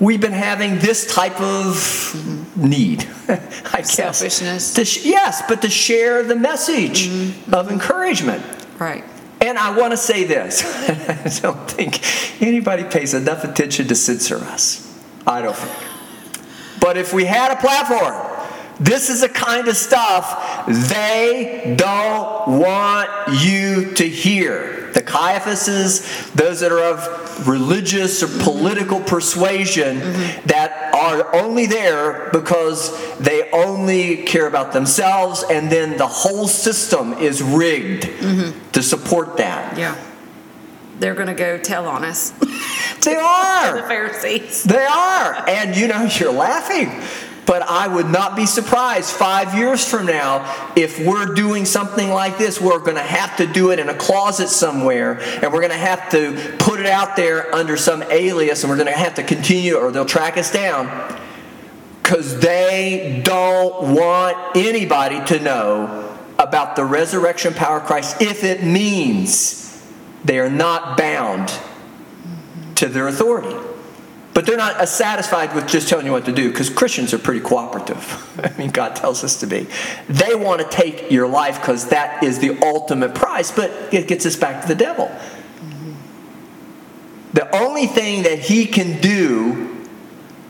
we've been having this type of need, I guess. Selfishness. Sh- yes, but to share the message mm-hmm. of encouragement. right And I want to say this I don't think anybody pays enough attention to censor us. I don't think. But if we had a platform, this is the kind of stuff they don't want you to hear. The Caiaphases, those that are of religious or political persuasion mm-hmm. that are only there because they only care about themselves, and then the whole system is rigged mm-hmm. to support that. yeah they're going to go tell on us. They are. the. Pharisees. They are. And you know, you're laughing. But I would not be surprised five years from now if we're doing something like this. We're going to have to do it in a closet somewhere, and we're going to have to put it out there under some alias, and we're going to have to continue, or they'll track us down because they don't want anybody to know about the resurrection power of Christ if it means they are not bound to their authority. But they're not satisfied with just telling you what to do because Christians are pretty cooperative. I mean, God tells us to be. They want to take your life because that is the ultimate price, but it gets us back to the devil. The only thing that he can do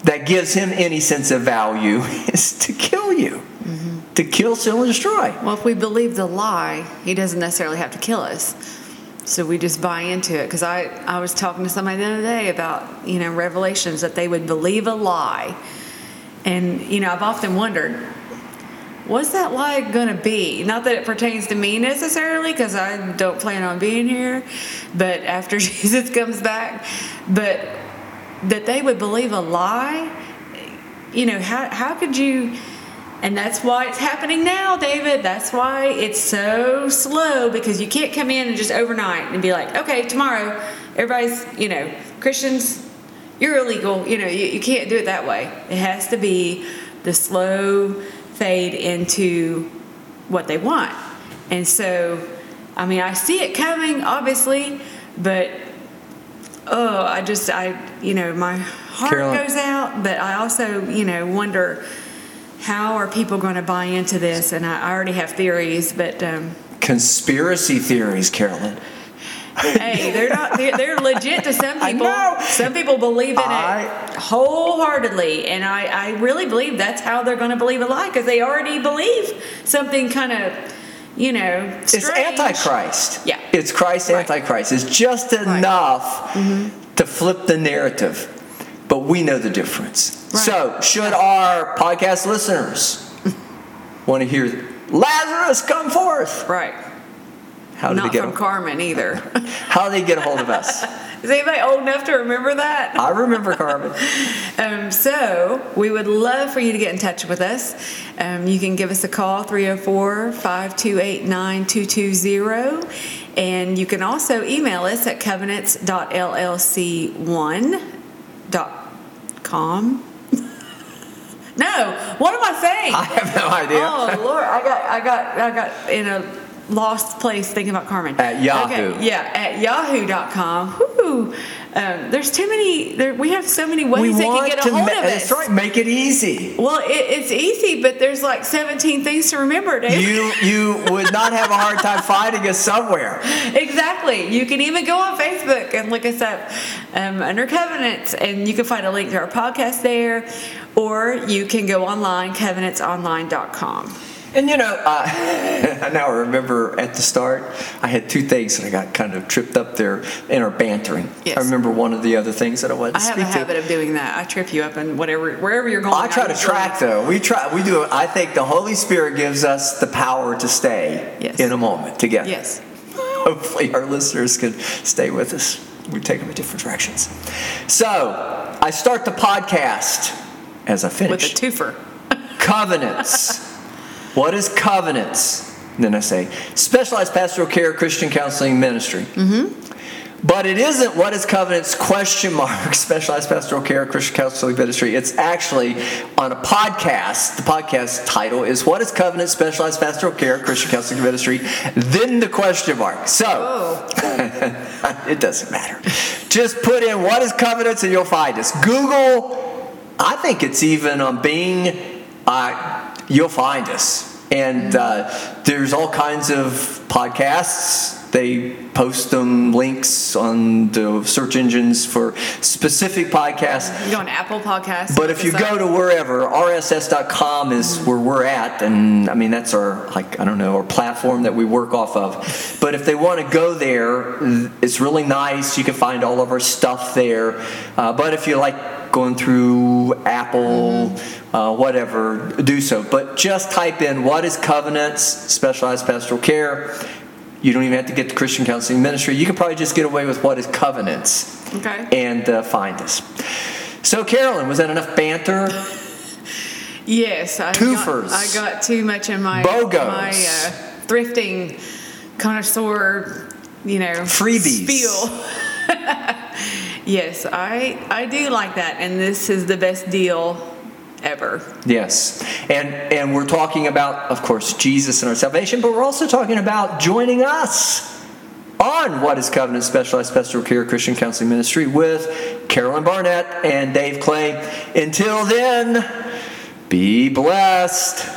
that gives him any sense of value is to kill you, mm-hmm. to kill, steal, and destroy. Well, if we believe the lie, he doesn't necessarily have to kill us. So we just buy into it. Because I, I was talking to somebody the other day about, you know, revelations that they would believe a lie. And, you know, I've often wondered, what's that lie going to be? Not that it pertains to me necessarily, because I don't plan on being here, but after Jesus comes back, but that they would believe a lie, you know, how, how could you? And that's why it's happening now, David. That's why it's so slow because you can't come in and just overnight and be like, okay, tomorrow, everybody's, you know, Christians, you're illegal. You know, you, you can't do it that way. It has to be the slow fade into what they want. And so, I mean, I see it coming, obviously, but oh, I just, I, you know, my heart goes out, but I also, you know, wonder how are people going to buy into this? And I, already have theories, but um, Conspiracy theories, Carolyn. hey, they're not, they're, they're legit to some people. Some people believe in I- it wholeheartedly. And I, I really believe that's how they're going to believe a lie because they already believe something kind of, you know, It's. Antichrist. Yeah. It's Christ Right. Antichrist. It's just enough to flip the narrative. But we know the difference. Right. So, should our podcast listeners want to hear Lazarus come forth? Right. How do Not they get from a, Carmen either. how do they get a hold of us? Is anybody old enough to remember that? I remember Carmen. Um, so we would love for you to get in touch with us. Um, you can give us a call 304 528 9220. And you can also email us at covenants.llc1.com. no, what am I saying? I have no idea. Oh Lord, I got I got I got in a lost place thinking about Carmen. At Yahoo. Okay, yeah, at yahoo.com. Whoo. Um, there's too many there we have so many ways we they can get a hold ma- of us. That's right. Make it easy. Well, it, it's easy, but there's like 17 things to remember, Dave. You you would not have a hard time finding us somewhere. Exactly. You can even go on Facebook and look us up um, under Covenants, and you can find a link to our podcast there, or you can go online, covenantsonline.com. And you know, uh, I now remember at the start, I had two things that I got kind of tripped up there in our bantering. Yes. I remember one of the other things that I wanted to I have a habit to. of doing that. I trip you up and whatever, wherever you're going. I try to track though. We try. We do. I think the Holy Spirit gives us the power to stay Yes. in a moment together. Yes. Hopefully, our listeners can stay with us. We take them in different directions. So I start the podcast as I finish With a twofer. covenants. What is covenants? And then I say specialized pastoral care Christian counseling ministry. Mm-hmm. But it isn't what is covenants question mark specialized pastoral care Christian counseling ministry. It's actually on a podcast. The podcast title is what is covenant specialized pastoral care Christian counseling ministry. Then the question mark. So Oh, it doesn't matter. Just put in what is covenants and you'll find us. Google, I think it's even on Bing, uh, you'll find us. And uh, there's all kinds of podcasts. They post them links on the search engines for specific podcasts. you go on Apple Podcasts. But if you go to wherever, rss.com is where we're at, and I mean that's our like I don't know our platform that we work off of. But if they want to go there, it's really nice. You can find all of our stuff there. Uh, but if you like going through Apple, uh, whatever, do so. But just type in what is covenants, specialized pastoral care. You don't even have to get to Christian Counseling Ministry. You can probably just get away with what is covenants Okay. and uh, find us. So, Carolyn, was that enough banter? Yes, I Twofers. got, I got too much in my BOGOs. my uh, thrifting connoisseur, you know, Freebies. spiel. yes, I I do like that, and this is the best deal ever. Yes. And and we're talking about, of course, Jesus and our salvation, but we're also talking about joining us on What is Covenant Specialized Pastoral Care Christian Counseling Ministry with Carolyn Barnett and Dave Clay. Until then, be blessed.